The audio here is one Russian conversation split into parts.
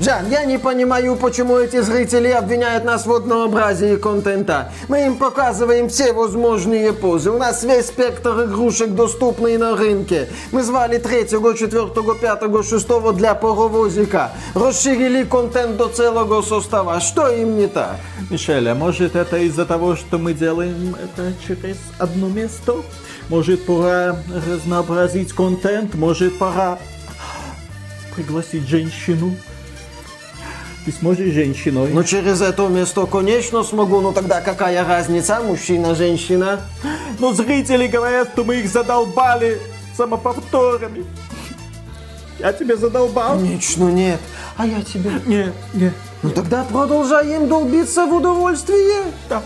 Жан, я не понимаю, почему эти зрители обвиняют нас в однообразии контента. Мы им показываем все возможные позы. У нас весь спектр игрушек доступный на рынке. Мы звали третьего, четвертого, пятого, шестого для паровозика. Расширили контент до целого состава. Что им не так? Мишель, а может это из-за того, что мы делаем это через одно место? Может пора разнообразить контент? Может пора пригласить женщину? Ты сможешь женщиной? Ну, через это место, конечно, смогу. Ну, тогда какая разница, мужчина, женщина? Но зрители говорят, что мы их задолбали самоповторами. Я тебя задолбал? Конечно, нет. А я тебе... Нет, нет. Ну, тогда продолжаем долбиться в удовольствие. Да.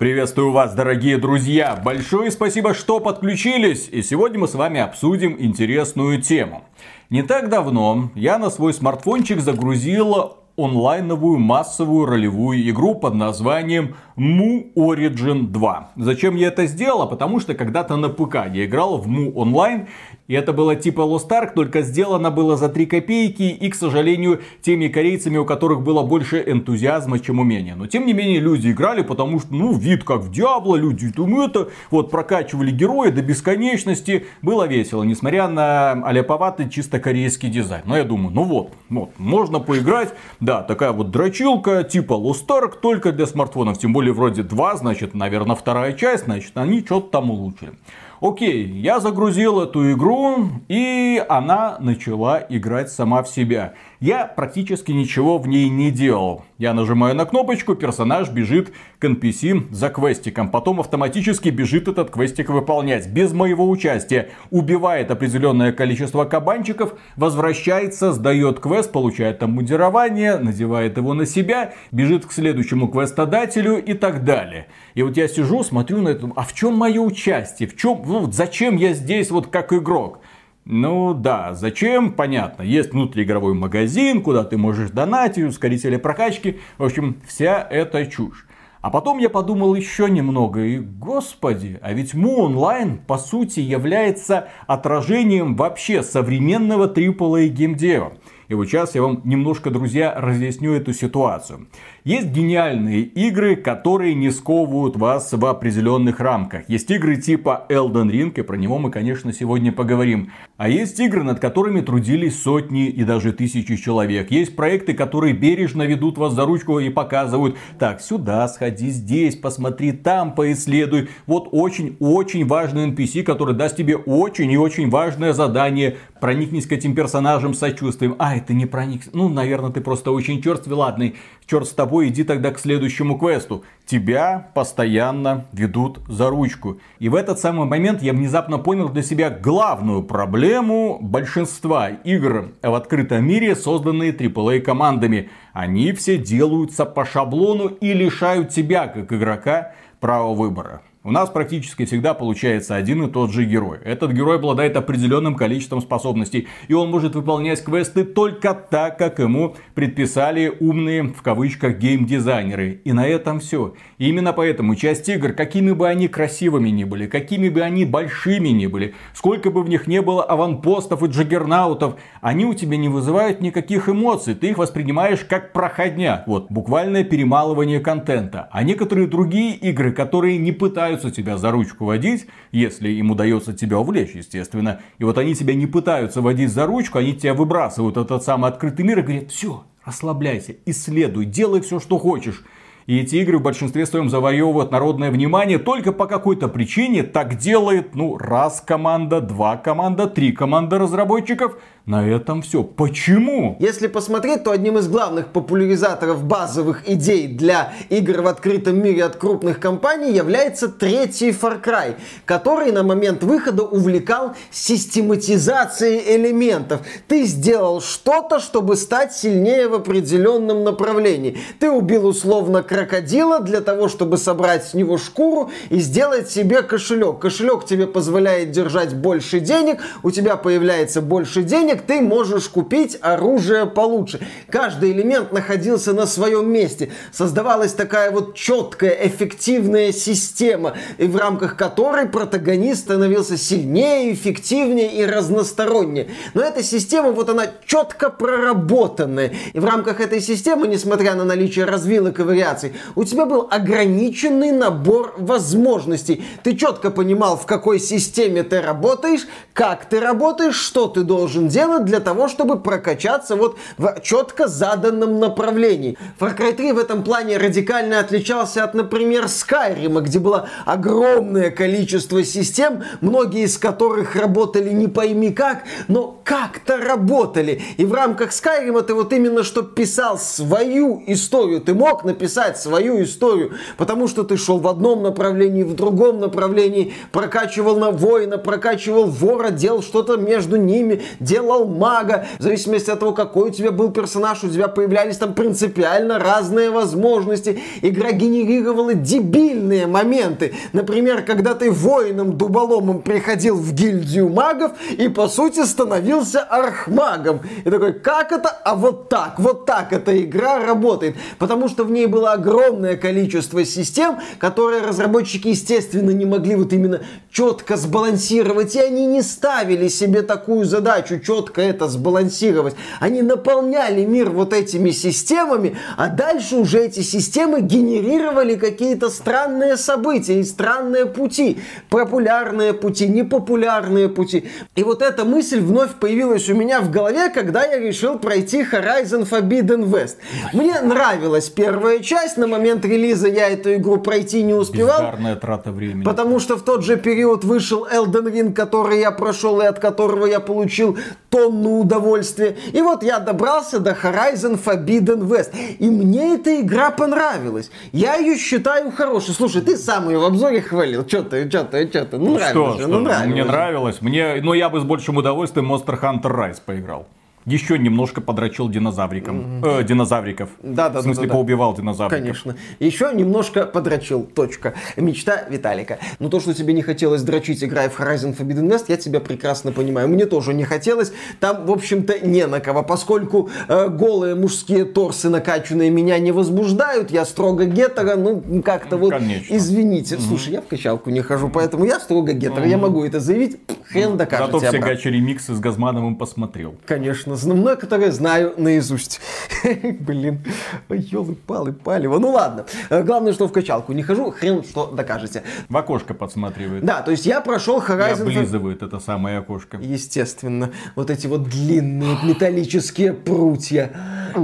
Приветствую вас, дорогие друзья! Большое спасибо, что подключились! И сегодня мы с вами обсудим интересную тему. Не так давно я на свой смартфончик загрузил онлайновую массовую ролевую игру под названием Mu Origin 2. Зачем я это сделал? Потому что когда-то на ПК я играл в Mu Online, и это было типа Lost Ark, только сделано было за 3 копейки и, к сожалению, теми корейцами, у которых было больше энтузиазма, чем умения. Но, тем не менее, люди играли, потому что, ну, вид как в Диабло, люди там это, вот, прокачивали героя до бесконечности. Было весело, несмотря на аляповатый чисто корейский дизайн. Но я думаю, ну вот, вот, можно поиграть. Да, такая вот дрочилка, типа Lost Ark, только для смартфонов. Тем более, вроде 2, значит, наверное, вторая часть, значит, они что-то там улучшили. Окей, я загрузил эту игру, и она начала играть сама в себя. Я практически ничего в ней не делал. Я нажимаю на кнопочку, персонаж бежит к NPC за квестиком. Потом автоматически бежит этот квестик выполнять. Без моего участия. Убивает определенное количество кабанчиков, возвращается, сдает квест, получает там мудирование, надевает его на себя, бежит к следующему квестодателю и так далее. И вот я сижу, смотрю на это, а в чем мое участие? В чем, ну, зачем я здесь вот как игрок? Ну да, зачем? Понятно. Есть внутриигровой магазин, куда ты можешь донатить, ускорители прокачки. В общем, вся эта чушь. А потом я подумал еще немного, и господи, а ведь Mu Online по сути является отражением вообще современного AAA геймдева. И вот сейчас я вам немножко, друзья, разъясню эту ситуацию. Есть гениальные игры, которые не сковывают вас в определенных рамках. Есть игры типа Elden Ring, и про него мы, конечно, сегодня поговорим. А есть игры, над которыми трудились сотни и даже тысячи человек. Есть проекты, которые бережно ведут вас за ручку и показывают, так, сюда сходи, здесь посмотри, там поисследуй. Вот очень-очень важный NPC, который даст тебе очень и очень важное задание. Проникнись к этим персонажам сочувствием. Ай, ты не проник. Ну, наверное, ты просто очень черствый, ладный. Черт с тобой тобой, иди тогда к следующему квесту. Тебя постоянно ведут за ручку. И в этот самый момент я внезапно понял для себя главную проблему большинства игр в открытом мире, созданные AAA командами. Они все делаются по шаблону и лишают тебя, как игрока, права выбора. У нас практически всегда получается один и тот же герой. Этот герой обладает определенным количеством способностей. И он может выполнять квесты только так, как ему предписали умные, в кавычках, геймдизайнеры. И на этом все. И именно поэтому часть игр, какими бы они красивыми ни были, какими бы они большими ни были, сколько бы в них не было аванпостов и джаггернаутов, они у тебя не вызывают никаких эмоций. Ты их воспринимаешь как проходня. Вот, буквальное перемалывание контента. А некоторые другие игры, которые не пытаются пытаются тебя за ручку водить, если им удается тебя увлечь, естественно. И вот они тебя не пытаются водить за ручку, они тебя выбрасывают в этот самый открытый мир и говорят, все, расслабляйся, исследуй, делай все, что хочешь. И эти игры в большинстве своем завоевывают народное внимание только по какой-то причине. Так делает, ну, раз команда, два команда, три команда разработчиков – на этом все. Почему? Если посмотреть, то одним из главных популяризаторов базовых идей для игр в открытом мире от крупных компаний является третий Far Cry, который на момент выхода увлекал систематизацией элементов. Ты сделал что-то, чтобы стать сильнее в определенном направлении. Ты убил условно крокодила для того, чтобы собрать с него шкуру и сделать себе кошелек. Кошелек тебе позволяет держать больше денег, у тебя появляется больше денег, денег ты можешь купить оружие получше. Каждый элемент находился на своем месте. Создавалась такая вот четкая, эффективная система, и в рамках которой протагонист становился сильнее, эффективнее и разностороннее. Но эта система, вот она четко проработанная. И в рамках этой системы, несмотря на наличие развилок и вариаций, у тебя был ограниченный набор возможностей. Ты четко понимал, в какой системе ты работаешь, как ты работаешь, что ты должен делать для того, чтобы прокачаться вот в четко заданном направлении. Far Cry 3 в этом плане радикально отличался от, например, Skyrim, где было огромное количество систем, многие из которых работали не пойми как, но как-то работали. И в рамках Skyrim ты вот именно что писал свою историю. Ты мог написать свою историю, потому что ты шел в одном направлении, в другом направлении, прокачивал на воина, прокачивал вора, делал что-то между ними, делал мага. В зависимости от того, какой у тебя был персонаж, у тебя появлялись там принципиально разные возможности. Игра генерировала дебильные моменты. Например, когда ты воином-дуболомом приходил в гильдию магов и, по сути, становился архмагом. И такой, как это? А вот так, вот так эта игра работает. Потому что в ней было огромное количество систем, которые разработчики, естественно, не могли вот именно четко сбалансировать. И они не ставили себе такую задачу, четко это сбалансировать. Они наполняли мир вот этими системами, а дальше уже эти системы генерировали какие-то странные события и странные пути. Популярные пути, непопулярные пути. И вот эта мысль вновь появилась у меня в голове, когда я решил пройти Horizon Forbidden West. Мне нравилась первая часть, на момент релиза я эту игру пройти не успевал. Бездарная трата времени. Потому что в тот же период вышел Elden Ring, который я прошел и от которого я получил тонну удовольствия. И вот я добрался до Horizon Forbidden West. И мне эта игра понравилась. Я ее считаю хорошей. Слушай, ты сам ее в обзоре хвалил. Что ты, что ты, что ты? Ну, Ну нравилось что, же, что, ну, нравилось мне же. нравилось. Мне, но я бы с большим удовольствием Monster Hunter Rise поиграл. Еще немножко подрочил динозавриком. Э, динозавриков. Да, да, В смысле, да, да. поубивал динозавриков. Конечно. Еще немножко подрочил. Точка. Мечта Виталика. Но то, что тебе не хотелось дрочить, играя в Horizon Forbidden West, я тебя прекрасно понимаю. Мне тоже не хотелось. Там, в общем-то, не на кого. Поскольку э, голые мужские торсы накачанные меня не возбуждают, я строго гетера, ну, как-то вот, Конечно. извините. Слушай, я в качалку не хожу, поэтому я строго гетера. Я могу это заявить. Хрен докажете Зато все обратно. гачи-ремиксы с Газмановым посмотрел. Конечно, зна- многое знаю наизусть. Блин, ой, елы-палы, палево. Ну ладно. Э, Главное, что в качалку не хожу, хрен что докажете. В окошко подсматривает. Да, то есть я прошел И Horizon... облизывает это самое окошко. Естественно, вот эти вот длинные металлические прутья,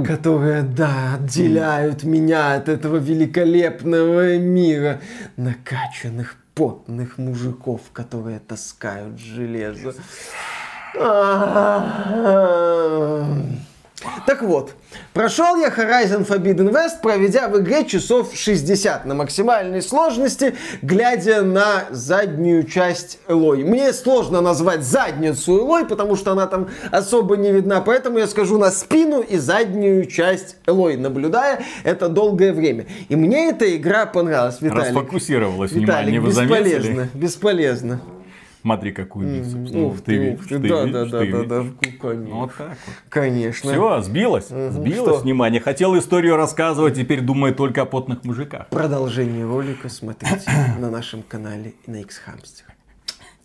которые, да, отделяют меня от этого великолепного мира накачанных потных мужиков, которые таскают железо. Так вот, прошел я Horizon Forbidden West, проведя в игре часов 60 на максимальной сложности, глядя на заднюю часть Элой. Мне сложно назвать задницу Элой, потому что она там особо не видна, поэтому я скажу на спину и заднюю часть Элой, наблюдая это долгое время. И мне эта игра понравилась, Виталик. Расфокусировалось Виталик, внимание, вы бесполезно, заметили? бесполезно. Смотри, какую бицепс. Ну, Ух ты ух ты ты, да, ты да, да, да, Ну, конечно. Вот так вот. Конечно. Все, сбилось. Сбилось Что? внимание. Хотел историю рассказывать, теперь думает только о потных мужиках. Продолжение ролика смотрите на нашем канале на X-Hamster.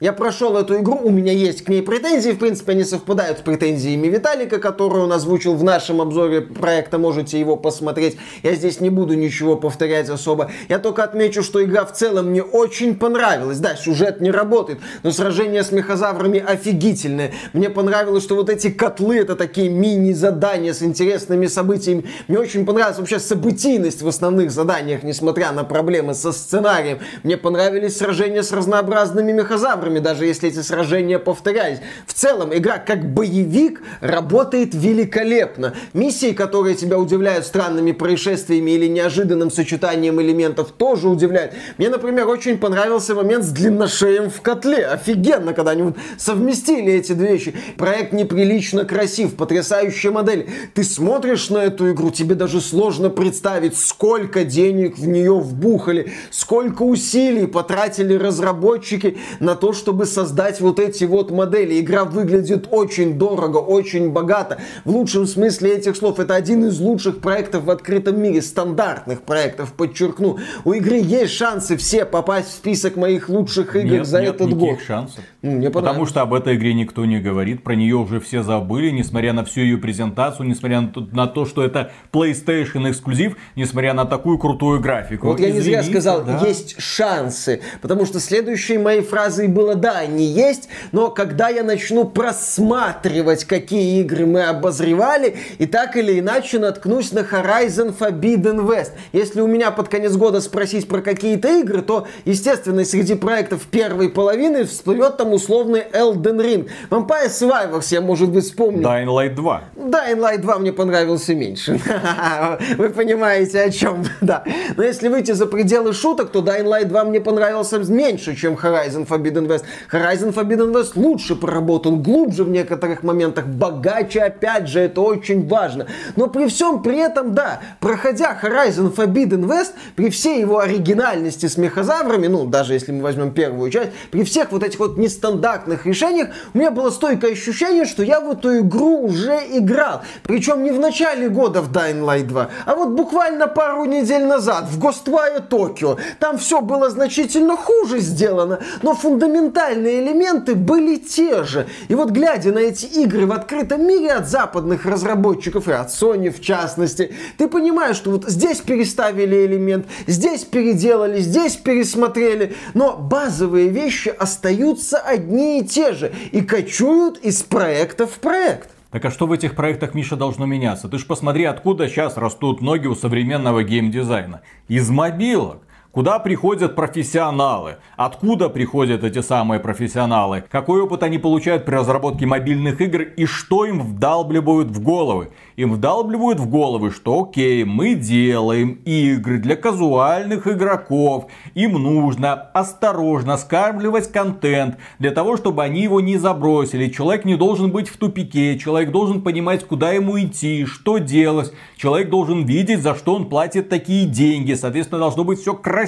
Я прошел эту игру, у меня есть к ней претензии, в принципе, они совпадают с претензиями Виталика, которую он озвучил в нашем обзоре проекта, можете его посмотреть. Я здесь не буду ничего повторять особо. Я только отмечу, что игра в целом мне очень понравилась. Да, сюжет не работает, но сражение с мехозаврами офигительное. Мне понравилось, что вот эти котлы, это такие мини-задания с интересными событиями. Мне очень понравилась вообще событийность в основных заданиях, несмотря на проблемы со сценарием. Мне понравились сражения с разнообразными мехозаврами, даже если эти сражения повторялись. В целом, игра как боевик работает великолепно. Миссии, которые тебя удивляют странными происшествиями или неожиданным сочетанием элементов, тоже удивляют. Мне, например, очень понравился момент с длинношеем в котле. Офигенно, когда они совместили эти две вещи. Проект неприлично красив, потрясающая модель. Ты смотришь на эту игру, тебе даже сложно представить, сколько денег в нее вбухали, сколько усилий потратили разработчики на то, чтобы создать вот эти вот модели. Игра выглядит очень дорого, очень богато. В лучшем смысле этих слов. Это один из лучших проектов в открытом мире, стандартных проектов, подчеркну. У игры есть шансы все попасть в список моих лучших игр нет, за нет этот год. шансов. Ну, мне Потому что об этой игре никто не говорит, про нее уже все забыли, несмотря на всю ее презентацию, несмотря на то, на то, что это PlayStation эксклюзив, несмотря на такую крутую графику. Вот я не зря Извините, сказал, да. есть шансы. Потому что следующей моей фразой было, да, они есть, но когда я начну просматривать, какие игры мы обозревали, и так или иначе наткнусь на Horizon Forbidden West. Если у меня под конец года спросить про какие-то игры, то, естественно, среди проектов первой половины всплывет там условный Elden Ring. Vampire Survivors я, может быть, вспомню. Dying Light 2. Dying Light 2 мне понравился меньше. Вы понимаете, о чем, да. Но если выйти за пределы шуток, то Dying Light 2 мне понравился меньше, чем Horizon Forbidden West. Horizon Forbidden West лучше проработан, глубже в некоторых моментах, богаче, опять же, это очень важно. Но при всем при этом, да, проходя Horizon Forbidden West, при всей его оригинальности с мехозаврами, ну, даже если мы возьмем первую часть, при всех вот этих вот нестандартных решениях, у меня было стойкое ощущение, что я в эту игру уже играл. Причем не в начале года в Dying Light 2, а вот буквально пару недель назад в Ghostwire Tokyo. Там все было значительно хуже сделано, но фундаментальные элементы были те же. И вот глядя на эти игры в открытом мире от западных разработчиков и от Sony в частности, ты понимаешь, что вот здесь переставили элемент, здесь переделали, здесь пересмотрели, но базовые вещи остаются одни и те же и кочуют из проекта в проект. Так а что в этих проектах, Миша, должно меняться? Ты ж посмотри, откуда сейчас растут ноги у современного геймдизайна. Из мобилок. Куда приходят профессионалы? Откуда приходят эти самые профессионалы? Какой опыт они получают при разработке мобильных игр и что им вдалбливают в головы? Им вдалбливают в головы, что окей, мы делаем игры для казуальных игроков. Им нужно осторожно скармливать контент для того, чтобы они его не забросили. Человек не должен быть в тупике, человек должен понимать, куда ему идти, что делать. Человек должен видеть, за что он платит такие деньги. Соответственно, должно быть все красиво,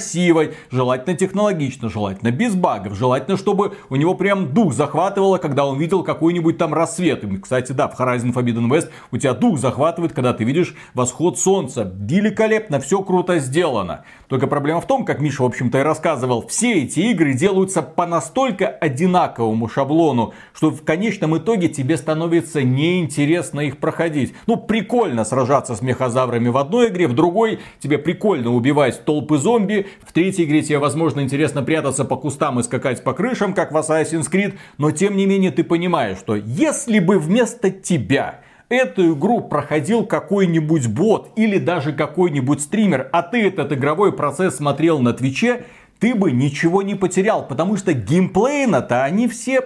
желательно технологично, желательно без багов, желательно, чтобы у него прям дух захватывало, когда он видел какой-нибудь там рассвет. И, кстати, да, в Horizon Forbidden West у тебя дух захватывает, когда ты видишь восход солнца. Великолепно, все круто сделано. Только проблема в том, как Миша, в общем-то, и рассказывал, все эти игры делаются по настолько одинаковому шаблону, что в конечном итоге тебе становится неинтересно их проходить. Ну, прикольно сражаться с мехозаврами в одной игре, в другой тебе прикольно убивать толпы зомби, в третьей игре тебе, возможно, интересно прятаться по кустам и скакать по крышам, как в Assassin's Creed, но тем не менее ты понимаешь, что если бы вместо тебя эту игру проходил какой-нибудь бот или даже какой-нибудь стример, а ты этот игровой процесс смотрел на Твиче, ты бы ничего не потерял, потому что геймплейно-то они все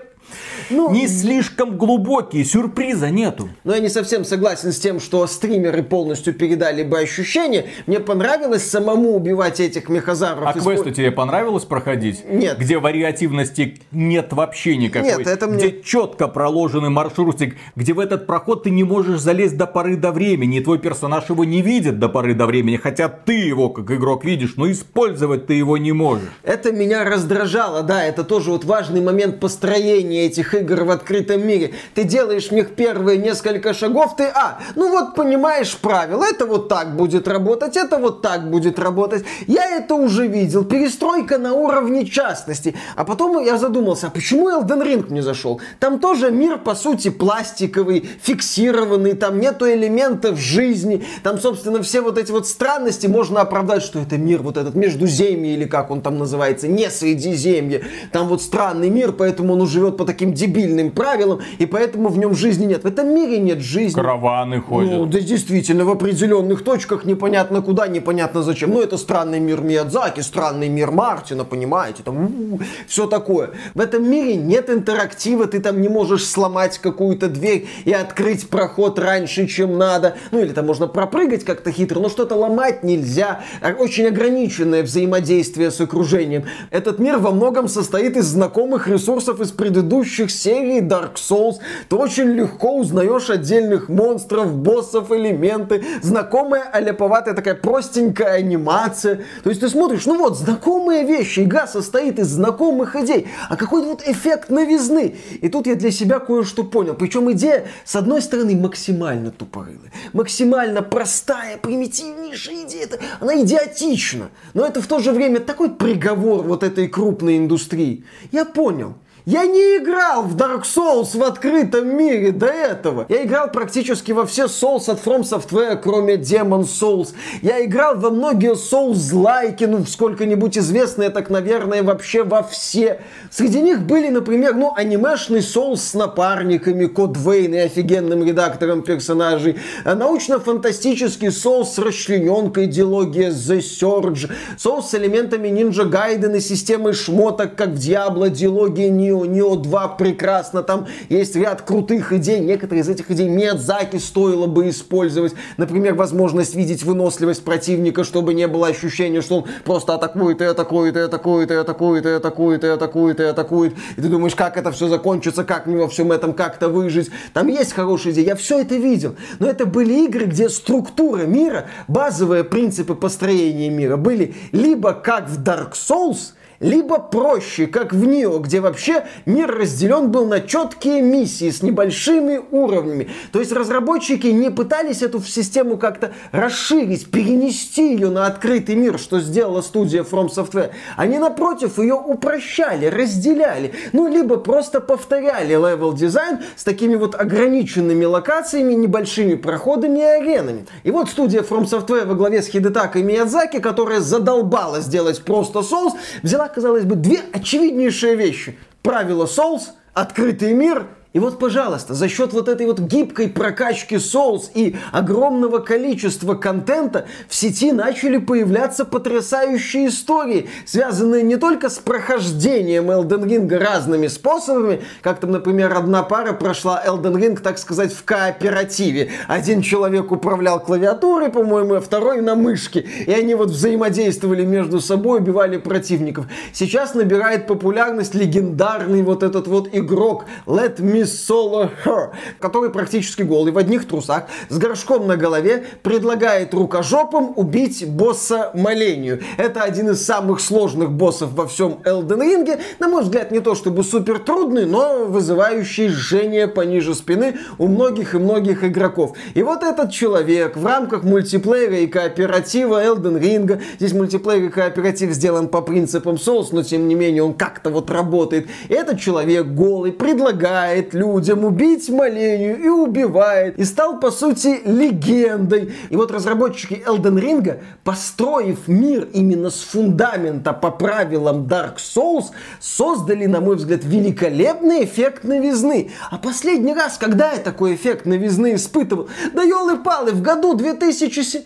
Ну, не слишком глубокие, сюрприза нету. Но я не совсем согласен с тем, что стримеры полностью передали бы ощущение. Мне понравилось самому убивать этих мехозавров. А испо- квесты тебе понравилось проходить? Нет. Где вариативности нет вообще никакой. Нет, это мне- Где четко проложенный маршрутик, где в этот проход ты не можешь залезть до поры до времени, и твой персонаж его не видит до поры до времени, хотя ты его как игрок видишь, но использовать ты его не можешь. Это меня раздражало, да, это тоже вот важный момент построения этих игр в открытом мире. Ты делаешь в них первые несколько шагов, ты, а, ну вот понимаешь правила, это вот так будет работать, это вот так будет работать. Я это уже видел, перестройка на уровне частности. А потом я задумался, а почему Elden Ring мне зашел? Там тоже мир, по сути, пластиковый, фиксированный, там нету элементов жизни, там, собственно, все вот эти вот странности можно оправдать, что это мир вот этот междуземье, или как он там называется, не Средиземье. Там вот странный мир, поэтому он живет по таким дебильным правилам, и поэтому в нем жизни нет. В этом мире нет жизни. Караваны ходят. Ну, да действительно, в определенных точках непонятно куда, непонятно зачем. Ну, это странный мир Миядзаки, странный мир Мартина, понимаете, там все такое. В этом мире нет интерактива, ты там не можешь сломать какую-то дверь и открыть проход раньше, чем надо. Ну, или там можно пропрыгать как-то хитро, но что-то ломать нельзя. А- Очень ограниченное взаимодействие с окружением. Этот мир во многом состоит из знакомых ресурсов из предыдущих предыдущих серий Dark Souls, ты очень легко узнаешь отдельных монстров, боссов, элементы, знакомая аляповатая такая простенькая анимация. То есть ты смотришь, ну вот, знакомые вещи, игра состоит из знакомых идей, а какой-то вот эффект новизны. И тут я для себя кое-что понял. Причем идея, с одной стороны, максимально тупорылая, максимально простая, примитивнейшая идея. Это, она идиотична. Но это в то же время такой приговор вот этой крупной индустрии. Я понял. Я не играл в Dark Souls в открытом мире до этого. Я играл практически во все Souls от From Software, кроме Demon Souls. Я играл во многие Souls-лайки, ну, сколько-нибудь известные, так, наверное, вообще во все. Среди них были, например, ну, анимешный Souls с напарниками, Код Вейн и офигенным редактором персонажей, а научно-фантастический Souls с расчлененкой идеология The Surge, Souls с элементами Ninja Gaiden и системой шмоток, как в Diablo, диалогия Neo Нио, Нио 2 прекрасно, там есть ряд крутых идей, некоторые из этих идей Миядзаки стоило бы использовать, например, возможность видеть выносливость противника, чтобы не было ощущения, что он просто атакует и атакует и атакует и атакует и атакует и атакует и атакует, и ты думаешь, как это все закончится, как мне во всем этом как-то выжить, там есть хорошие идеи, я все это видел, но это были игры, где структура мира, базовые принципы построения мира были либо как в Dark Souls, либо проще, как в Nioh, где вообще мир разделен был на четкие миссии с небольшими уровнями. То есть разработчики не пытались эту систему как-то расширить, перенести ее на открытый мир, что сделала студия From Software. Они, напротив, ее упрощали, разделяли. Ну, либо просто повторяли level design с такими вот ограниченными локациями, небольшими проходами и аренами. И вот студия From Software во главе с Хидетакой Миядзаки, которая задолбала сделать просто Souls, взяла казалось бы, две очевиднейшие вещи. Правило Souls, открытый мир и вот, пожалуйста, за счет вот этой вот гибкой прокачки Souls и огромного количества контента в сети начали появляться потрясающие истории, связанные не только с прохождением Elden Ring разными способами, как там, например, одна пара прошла Elden Ring, так сказать, в кооперативе. Один человек управлял клавиатурой, по-моему, а второй на мышке. И они вот взаимодействовали между собой, убивали противников. Сейчас набирает популярность легендарный вот этот вот игрок Let Me Miss Solo Her, который практически голый в одних трусах, с горшком на голове, предлагает рукожопам убить босса Малению. Это один из самых сложных боссов во всем Elden Ring. На мой взгляд, не то чтобы супер трудный, но вызывающий жжение пониже спины у многих и многих игроков. И вот этот человек в рамках мультиплеера и кооператива Elden Ring, здесь мультиплеер и кооператив сделан по принципам Souls, но тем не менее он как-то вот работает. И этот человек голый предлагает предлагает людям убить Малению и убивает. И стал, по сути, легендой. И вот разработчики Elden Ring, построив мир именно с фундамента по правилам Dark Souls, создали, на мой взгляд, великолепный эффект новизны. А последний раз, когда я такой эффект новизны испытывал? Да елы-палы, в году 2007...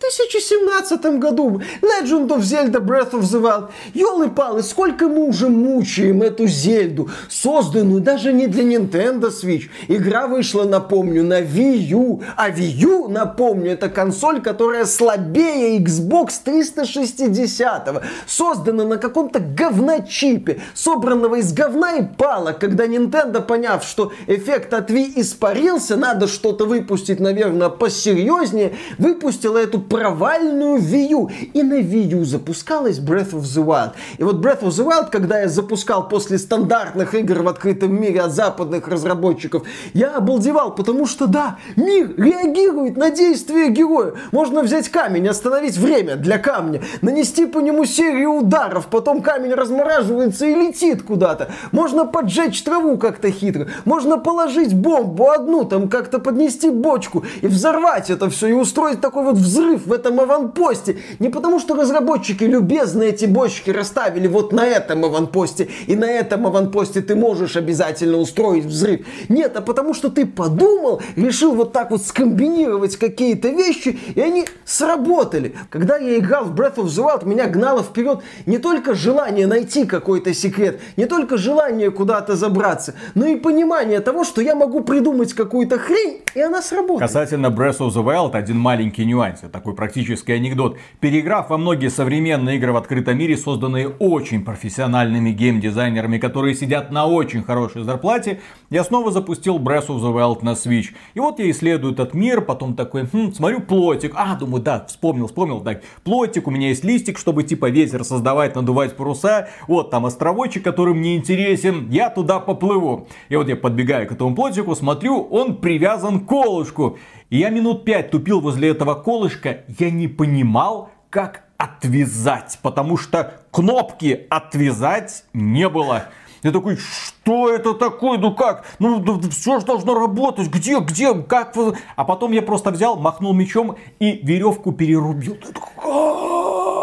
2017 году Legend of Zelda Breath of the Wild. Ёлы-палы, сколько мы уже мучаем эту Зельду, созданную даже не для Nintendo Switch. Игра вышла, напомню, на Wii U. А Wii U, напомню, это консоль, которая слабее Xbox 360. Создана на каком-то говночипе, собранного из говна и палок. Когда Nintendo, поняв, что эффект от Wii испарился, надо что-то выпустить, наверное, посерьезнее, выпустила эту провальную Wii. И на Wii запускалась Breath of the Wild. И вот Breath of the Wild, когда я запускал после стандартных игр в открытом мире от западных разработчиков, я обалдевал, потому что да, мир реагирует на действия героя. Можно взять камень, остановить время для камня, нанести по нему серию ударов, потом камень размораживается и летит куда-то. Можно поджечь траву как-то хитро, можно положить бомбу одну, там как-то поднести бочку и взорвать это все, и устроить такой вот взрыв в этом аванпосте. Не потому, что разработчики любезно эти бочки расставили вот на этом аванпосте, и на этом аванпосте ты можешь обязательно устроить взрыв. Нет, а потому что ты подумал, решил вот так вот скомбинировать какие-то вещи, и они сработали. Когда я играл в Breath of the Wild, меня гнало вперед не только желание найти какой-то секрет, не только желание куда-то забраться, но и понимание того, что я могу придумать какую-то хрень, и она сработает. Касательно Breath of the Wild, один маленький нюанс. Я такой такой практический анекдот. Переиграв во многие современные игры в открытом мире, созданные очень профессиональными геймдизайнерами, которые сидят на очень хорошей зарплате, я снова запустил Breath of the Wild на Switch. И вот я исследую этот мир, потом такой, хм, смотрю плотик. А, думаю, да, вспомнил, вспомнил, так, плотик, у меня есть листик, чтобы типа ветер создавать, надувать паруса. Вот там островочек, который мне интересен, я туда поплыву. И вот я подбегаю к этому плотику, смотрю, он привязан к колышку. И я минут пять тупил возле этого колышка, я не понимал, как отвязать, потому что кнопки отвязать не было. Я такой, что это такое, ну как, ну все же должно работать, где, где, как. А потом я просто взял, махнул мечом и веревку перерубил.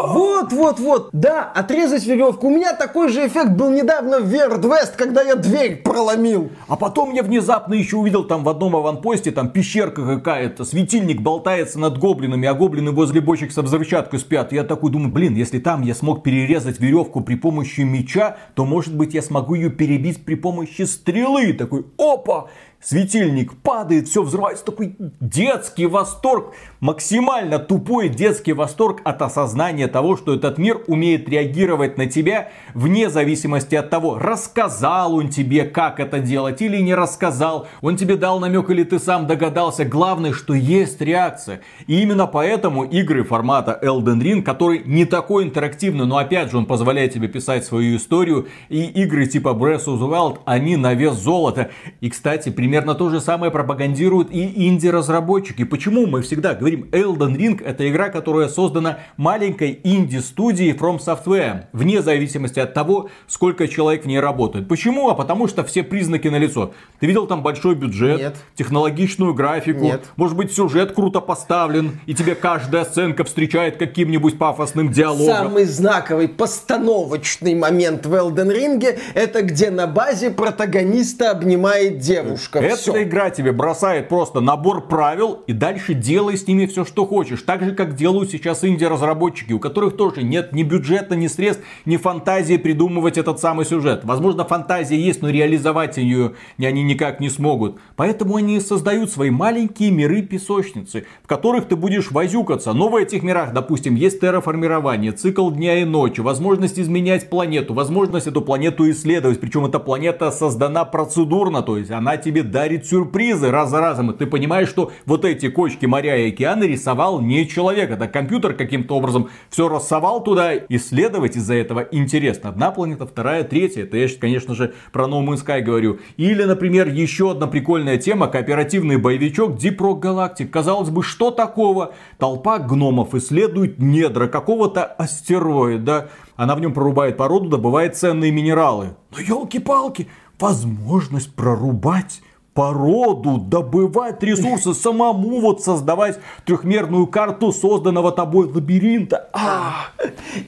Вот, вот, вот, да, отрезать веревку. У меня такой же эффект был недавно в West, когда я дверь проломил. А потом я внезапно еще увидел там в одном аванпосте, там пещерка какая-то, светильник болтается над гоблинами, а гоблины возле бочек со взрывчаткой спят. я такой думаю, блин, если там я смог перерезать веревку при помощи меча, то может быть я смогу ее перебить при помощи стрелы. Такой, опа, светильник падает, все взрывается, такой детский восторг, максимально тупой детский восторг от осознания того, что этот мир умеет реагировать на тебя вне зависимости от того, рассказал он тебе, как это делать или не рассказал, он тебе дал намек или ты сам догадался, главное, что есть реакция. И именно поэтому игры формата Elden Ring, который не такой интерактивный, но опять же он позволяет тебе писать свою историю, и игры типа Breath of the Wild, они на вес золота. И, кстати, при Примерно то же самое пропагандируют и инди-разработчики. Почему мы всегда говорим Elden Ring это игра, которая создана маленькой инди-студией From Software, вне зависимости от того, сколько человек в ней работает. Почему? А потому что все признаки налицо. Ты видел там большой бюджет, Нет. технологичную графику, Нет. может быть сюжет круто поставлен, и тебе каждая сценка встречает каким-нибудь пафосным диалогом. Самый знаковый постановочный момент в Elden Ring это где на базе протагониста обнимает девушка. Эта Всё. игра тебе бросает просто набор правил и дальше делай с ними все, что хочешь. Так же, как делают сейчас инди-разработчики, у которых тоже нет ни бюджета, ни средств, ни фантазии придумывать этот самый сюжет. Возможно, фантазия есть, но реализовать ее они никак не смогут. Поэтому они создают свои маленькие миры-песочницы, в которых ты будешь возюкаться. Но в этих мирах, допустим, есть терраформирование, цикл дня и ночи, возможность изменять планету, возможность эту планету исследовать. Причем эта планета создана процедурно, то есть она тебе дарит сюрпризы раз за разом. И ты понимаешь, что вот эти кочки моря и океаны рисовал не человек. Это компьютер каким-то образом все рассовал туда. Исследовать из-за этого интересно. Одна планета, вторая, третья. Это я, конечно же, про No Man's Sky говорю. Или, например, еще одна прикольная тема. Кооперативный боевичок Deep Rock Galactic. Казалось бы, что такого? Толпа гномов исследует недра какого-то астероида. Она в нем прорубает породу, добывает ценные минералы. Но елки-палки, возможность прорубать породу, добывать ресурсы, самому вот создавать трехмерную карту созданного тобой лабиринта. А,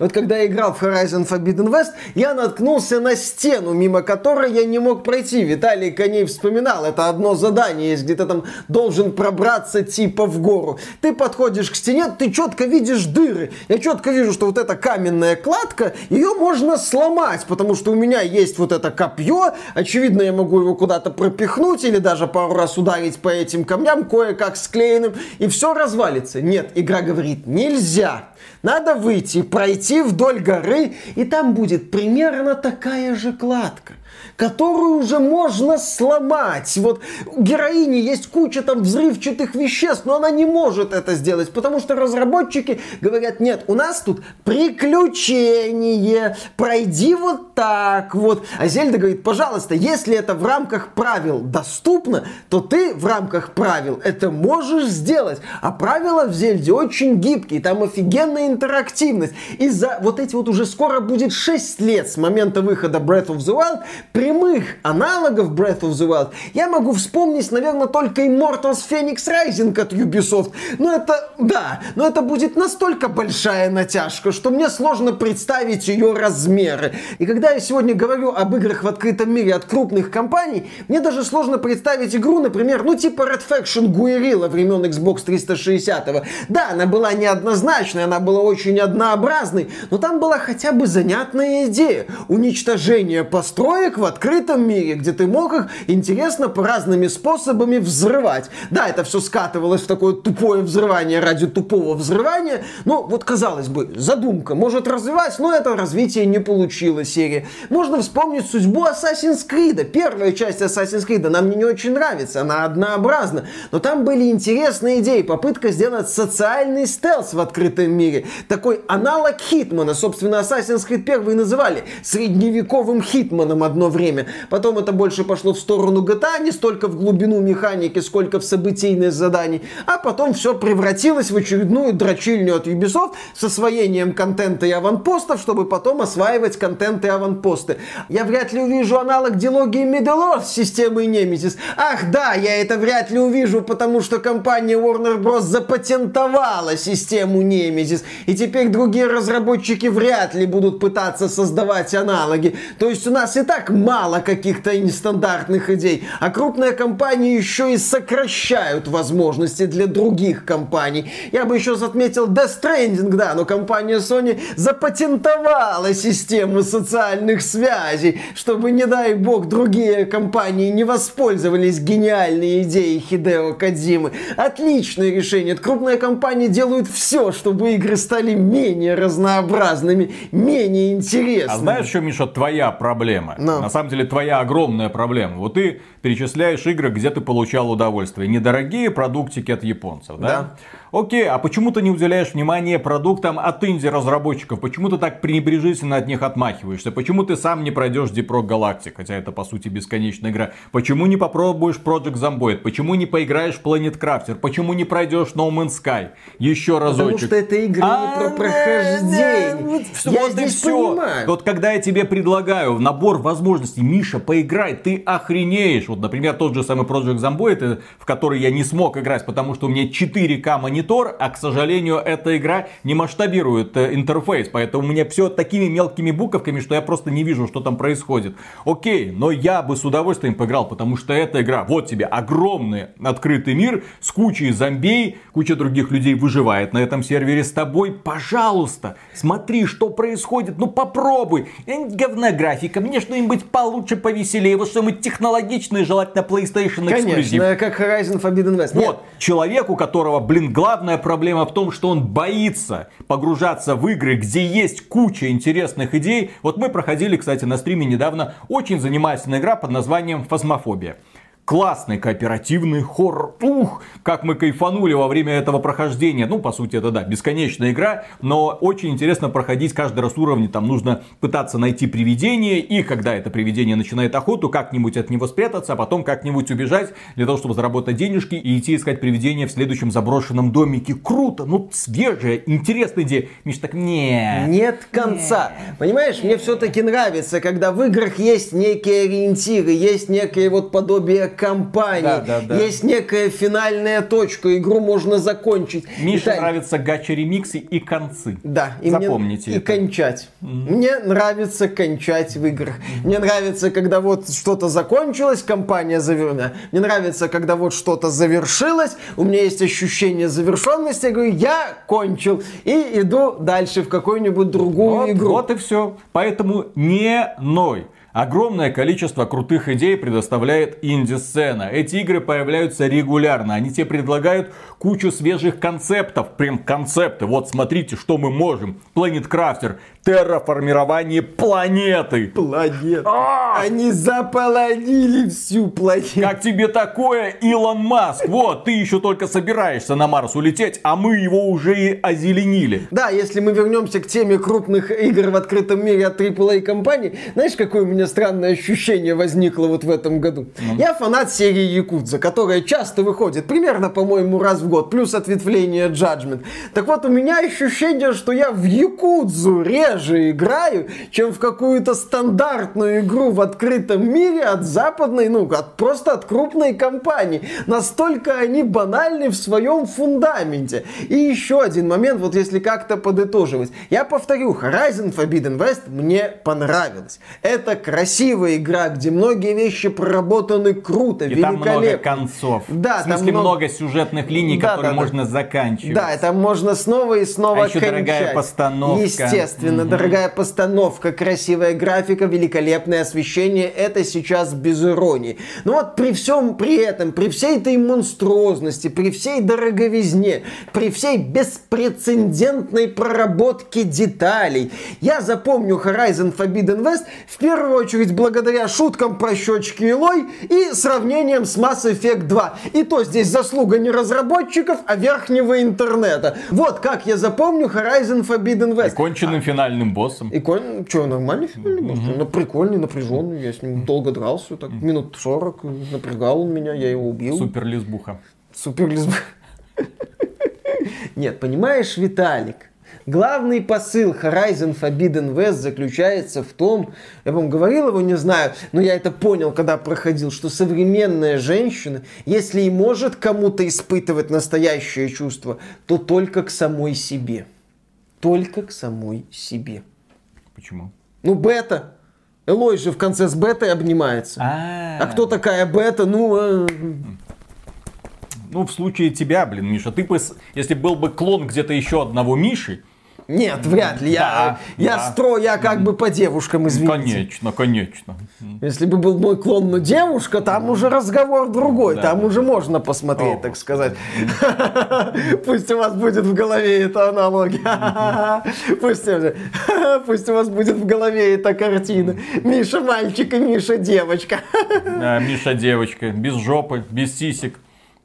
Вот когда я играл в Horizon Forbidden West, я наткнулся на стену, мимо которой я не мог пройти. Виталий Коней вспоминал, это одно задание есть, где ты там должен пробраться типа в гору. Ты подходишь к стене, ты четко видишь дыры. Я четко вижу, что вот эта каменная кладка, ее можно сломать, потому что у меня есть вот это копье. Очевидно, я могу его куда-то пропихнуть или даже пару раз ударить по этим камням, кое-как склеенным, и все развалится. Нет, игра говорит, нельзя. Надо выйти, пройти вдоль горы, и там будет примерно такая же кладка которую уже можно сломать. Вот у героини есть куча там взрывчатых веществ, но она не может это сделать, потому что разработчики говорят, нет, у нас тут приключение, пройди вот так вот. А Зельда говорит, пожалуйста, если это в рамках правил доступно, то ты в рамках правил это можешь сделать. А правила в Зельде очень гибкие, там офигенная интерактивность. И за вот эти вот уже скоро будет 6 лет с момента выхода Breath of the Wild, прямых аналогов Breath of the Wild я могу вспомнить, наверное, только Immortals Phoenix Rising от Ubisoft. Но это, да, но это будет настолько большая натяжка, что мне сложно представить ее размеры. И когда я сегодня говорю об играх в открытом мире от крупных компаний, мне даже сложно представить игру, например, ну типа Red Faction Guerrilla времен Xbox 360. -го. Да, она была неоднозначной, она была очень однообразной, но там была хотя бы занятная идея. Уничтожение построек в открытом мире, где ты мог их интересно по разными способами взрывать. Да, это все скатывалось в такое тупое взрывание ради тупого взрывания. Ну, вот казалось бы, задумка может развивать, но это развитие не получило серии. Можно вспомнить судьбу Assassin's Creed. Первая часть Assassin's Creed нам не очень нравится, она однообразна. Но там были интересные идеи. Попытка сделать социальный стелс в открытом мире. Такой аналог Хитмана. Собственно, Assassin's Creed 1 называли средневековым Хитманом одно время. Потом это больше пошло в сторону GTA, не столько в глубину механики, сколько в событийные заданий. А потом все превратилось в очередную дрочильню от Ubisoft с освоением контента и аванпостов, чтобы потом осваивать контент и аванпосты. Я вряд ли увижу аналог дилогии Middle Earth с системой Nemesis. Ах да, я это вряд ли увижу, потому что компания Warner Bros. запатентовала систему Nemesis. И теперь другие разработчики вряд ли будут пытаться создавать аналоги. То есть у нас и так мало каких-то нестандартных идей. А крупные компании еще и сокращают возможности для других компаний. Я бы еще отметил Death Stranding, да, но компания Sony запатентовала систему социальных связей, чтобы, не дай бог, другие компании не воспользовались гениальной идеей Хидео Кадзимы. Отличное решение. Крупные компании делают все, чтобы игры стали менее разнообразными, менее интересными. А знаешь, что, Миша, твоя проблема? Ну. На самом деле, твоя огромная проблема. Вот ты перечисляешь игры, где ты получал удовольствие. Недорогие продуктики от японцев, да? Да. Окей, а почему ты не уделяешь внимания продуктам от инди-разработчиков? Почему ты так пренебрежительно от них отмахиваешься? Почему ты сам не пройдешь Deep Rock Galactic, хотя это по сути бесконечная игра? Почему не попробуешь Project Zomboid? Почему не поиграешь в Planet Crafter? Почему не пройдешь No Man's Sky? Еще разочек. Потому что это игры А, не про да, прохождение. вот всё, Я здесь всё. понимаю. Вот когда я тебе предлагаю набор возможностей, Миша, поиграй, ты охренеешь. Вот, например, тот же самый Project Zomboid, э, в который я не смог играть, потому что у меня 4К монитор, а, к сожалению, эта игра не масштабирует э, интерфейс, поэтому у меня все такими мелкими буковками, что я просто не вижу, что там происходит. Окей, но я бы с удовольствием поиграл, потому что эта игра, вот тебе огромный открытый мир с кучей зомбей, куча других людей выживает на этом сервере с тобой. Пожалуйста, смотри, что происходит, ну попробуй. Говна графика, мне что-нибудь получше, повеселее, вот что-нибудь технологичное, желательно PlayStation эксклюзив. Конечно, как Horizon Forbidden West. Нет, Вот, человек, у которого, блин, главная проблема в том, что он боится погружаться в игры, где есть куча интересных идей. Вот мы проходили, кстати, на стриме недавно очень занимательная игра под названием «Фазмофобия». Классный кооперативный хоррор. Ух, как мы кайфанули во время этого прохождения. Ну, по сути, это да, бесконечная игра, но очень интересно проходить каждый раз уровни. Там нужно пытаться найти привидение, и когда это привидение начинает охоту, как-нибудь от него спрятаться, а потом как-нибудь убежать, для того, чтобы заработать денежки и идти искать привидение в следующем заброшенном домике. Круто, ну, свежая, интересная идея. Миш, так не. Нет конца. Понимаешь, мне все-таки нравится, когда в играх есть некие ориентиры, есть некое вот подобие компании, Да, да, да. есть некая финальная точка, игру можно закончить. Мише Итак, нравятся гача-ремиксы и концы. Да, и Запомните мне, и это. кончать. Мне нравится кончать в играх. Мне нравится, когда вот что-то закончилось, компания завершена. Мне нравится, когда вот что-то завершилось, у меня есть ощущение завершенности, я говорю, я кончил, и иду дальше в какую-нибудь другую Вот, игру. вот и все. Поэтому не ной. Огромное количество крутых идей предоставляет инди-сцена. Эти игры появляются регулярно. Они тебе предлагают кучу свежих концептов. Прям концепты. Вот смотрите, что мы можем. Planet Crafter. Терраформирование планеты. Планет. А! Они заполонили всю планету. Как тебе такое, Илон Маск? Вот, ты еще только собираешься на Марс улететь, а мы его уже и озеленили. Да, если мы вернемся к теме крупных игр в открытом мире от AAA компаний, знаешь, какое у меня странное ощущение возникло вот в этом году? Я фанат серии Якудза, которая часто выходит, примерно, по-моему, раз в год, плюс ответвление Judgment. Так вот, у меня ощущение, что я в Якудзу реже играю, чем в какую-то стандартную игру в открытом мире от западной, ну, от, просто от крупной компании. Настолько они банальны в своем фундаменте. И еще один момент, вот если как-то подытоживать. Я повторю, Horizon Forbidden West мне понравилось. Это красивая игра, где многие вещи проработаны круто, И там много великолепно. концов. Да, в смысле там много- много сюжетных линий, Да, которые да, да. можно заканчивать. Да, это можно снова и снова А еще дорогая кончать. постановка. Естественно, дорогая постановка, красивая графика, великолепное освещение. Это сейчас без иронии. Но вот при всем при этом, при всей этой монструозности, при всей дороговизне, при всей беспрецедентной проработке деталей, я запомню Horizon Forbidden West в первую очередь благодаря шуткам про щечки Илой и сравнением с Mass Effect 2. И то здесь заслуга не разработчиков, а верхнего интернета. Вот как я запомню Horizon Forbidden И West. конченным финальным боссом. И конь, что, нормальный фильм? Ну, прикольный, напряженный. Я с ним долго дрался, так минут 40. Напрягал он меня, я его убил. Супер лесбуха. Супер лесб- Нет, понимаешь, Виталик, главный посыл Horizon Forbidden West заключается в том, я вам говорил его, не знаю, но я это понял, когда проходил, что современная женщина, если и может кому-то испытывать настоящее чувство, то только к самой себе. Только к самой себе. Почему? Ну, бета. Элой же в конце с бетой обнимается. А кто такая бета? Ну, э, Ну, в случае тебя, блин, Миша, ты бы, если был бы клон где-то еще одного Миши, нет, вряд ли. Я, Да, я да. строю, я как бы по девушкам, извините. конечно, конечно. Если бы был мой клон, но девушка, там уже разговор другой. Да, там уже можно посмотреть, О, так сказать. Пусть у вас будет в голове эта аналогия. Пусть, пусть у вас будет в голове эта картина. Миша мальчик и Миша девочка. Миша девочка, без жопы, без сисек,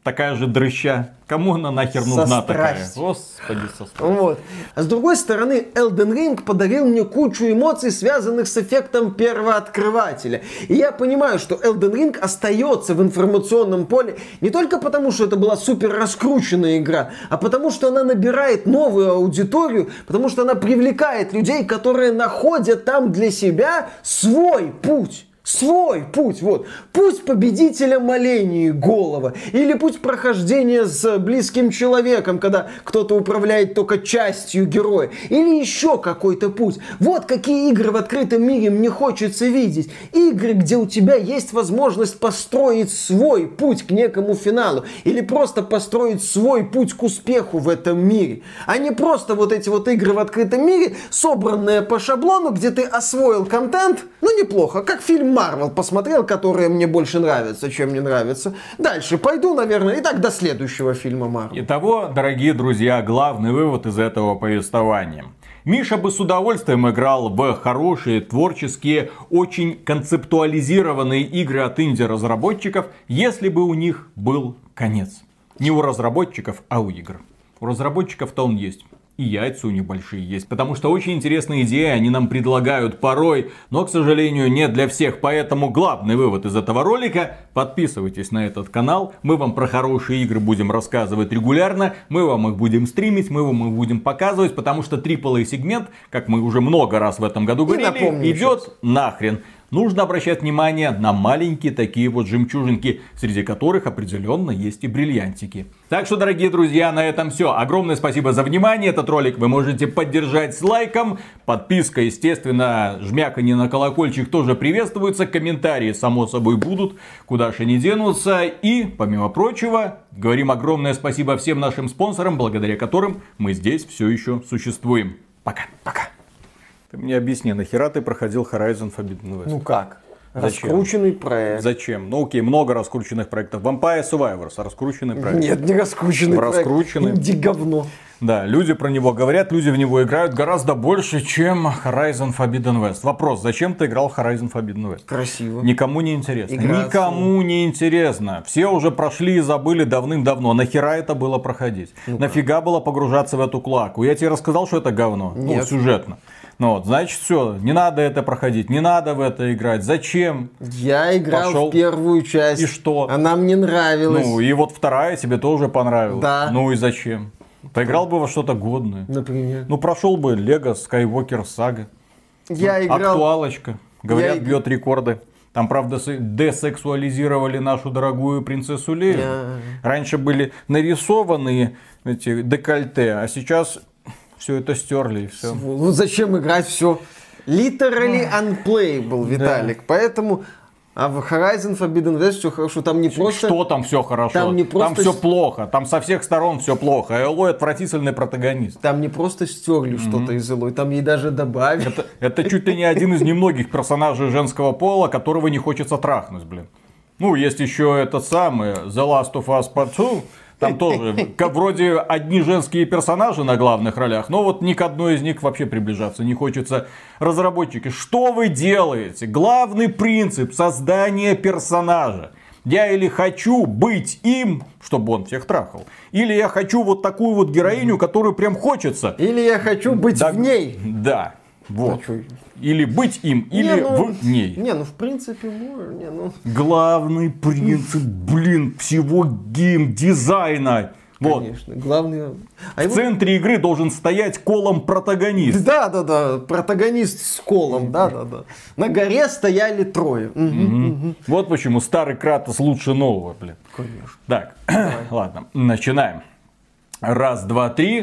такая же дрыща. Кому она нахер Со нужна такая? страстью. Господи, со страстью. Вот. А с другой стороны, Elden Ring подарил мне кучу эмоций, связанных с эффектом первооткрывателя. И я понимаю, что Elden Ring остается в информационном поле не только потому, что это была супер раскрученная игра, а потому, что она набирает новую аудиторию, потому что она привлекает людей, которые находят там для себя свой путь. Свой путь, вот. Путь победителя молений голова. Или путь прохождения с близким человеком, когда кто-то управляет только частью героя. Или еще какой-то путь. Вот какие игры в открытом мире мне хочется видеть. Игры, где у тебя есть возможность построить свой путь к некому финалу. Или просто построить свой путь к успеху в этом мире. А не просто вот эти вот игры в открытом мире, собранные по шаблону, где ты освоил контент, ну неплохо, как фильм Марвел посмотрел, которые мне больше нравятся, чем не нравится. Дальше пойду, наверное, и так до следующего фильма Марвел. Итого, дорогие друзья, главный вывод из этого повествования. Миша бы с удовольствием играл в хорошие, творческие, очень концептуализированные игры от инди-разработчиков, если бы у них был конец. Не у разработчиков, а у игр. У разработчиков-то он есть. И яйца у них большие есть. Потому что очень интересные идеи они нам предлагают порой. Но, к сожалению, не для всех. Поэтому главный вывод из этого ролика. Подписывайтесь на этот канал. Мы вам про хорошие игры будем рассказывать регулярно. Мы вам их будем стримить. Мы вам их будем показывать. Потому что AAA сегмент, как мы уже много раз в этом году говорили, идет нахрен. Нужно обращать внимание на маленькие такие вот жемчужинки, среди которых определенно есть и бриллиантики. Так что, дорогие друзья, на этом все. Огромное спасибо за внимание. Этот ролик вы можете поддержать с лайком. Подписка, естественно, жмяканье на колокольчик тоже приветствуется. Комментарии, само собой, будут. Куда же они денутся. И, помимо прочего, говорим огромное спасибо всем нашим спонсорам, благодаря которым мы здесь все еще существуем. Пока. Пока. Ты мне объясни, нахера ты проходил Horizon Forbidden West? Ну как? Зачем? Раскрученный проект. Зачем? Ну окей, много раскрученных проектов. Vampire Survivors, раскрученный проект. Нет, не раскрученный. Раскрученный. Инди говно. Да, люди про него говорят, люди в него играют гораздо больше, чем Horizon Forbidden West. Вопрос, зачем ты играл Horizon Forbidden West? Красиво. Никому не интересно. Играться. Никому не интересно. Все уже прошли и забыли давным-давно. Нахера это было проходить? Нафига было погружаться в эту клаку? Я тебе рассказал, что это говно. Ну, Нет. сюжетно. Ну вот, значит, все, не надо это проходить, не надо в это играть. Зачем? Я играл Пошел. в первую часть. И что? Она мне нравилась. Ну, и вот вторая тебе тоже понравилась. Да. Ну и зачем? Поиграл бы во что-то годное. Например. Ну, прошел бы Лего Skywalker Saga. Я играл... Актуалочка. Говорят, Я бьет рекорды. Там, правда, десексуализировали нашу дорогую принцессу Лею. Да. Раньше были нарисованные эти декольте, а сейчас все это стерли и все. Ну зачем играть все? literally unplayable, Виталик. Поэтому а в Horizon Forbidden West все хорошо, там не просто... Что там все хорошо? Там не просто все с- плохо. Там со всех сторон все плохо. Элой отвратительный протагонист. Там не просто стерли что-то из Элой, там ей даже добавили. Это, это чуть ли не один из немногих персонажей женского пола, которого не хочется трахнуть, блин. Ну, есть еще этот самый The Last of Us Part 2. Там тоже вроде одни женские персонажи на главных ролях, но вот ни к одной из них вообще приближаться не хочется. Разработчики, что вы делаете? Главный принцип создания персонажа. Я или хочу быть им, чтобы он всех трахал, или я хочу вот такую вот героиню, которую прям хочется. Или я хочу быть Да, в ней. Да. Вот. А? Или быть им, или Не, ну, в ней. Не, ну в принципе, можно, не, ну... Главный принцип, блин, всего геймдизайна. Вот. Конечно, главный... А В его- центре игры должен стоять колом протагонист. Да, да, да, протагонист с колом, да, да, да. На горе стояли трое. Мгм. Вот почему старый Кратос лучше нового, блин. Конечно. Так, ладно, начинаем. Раз, два, три.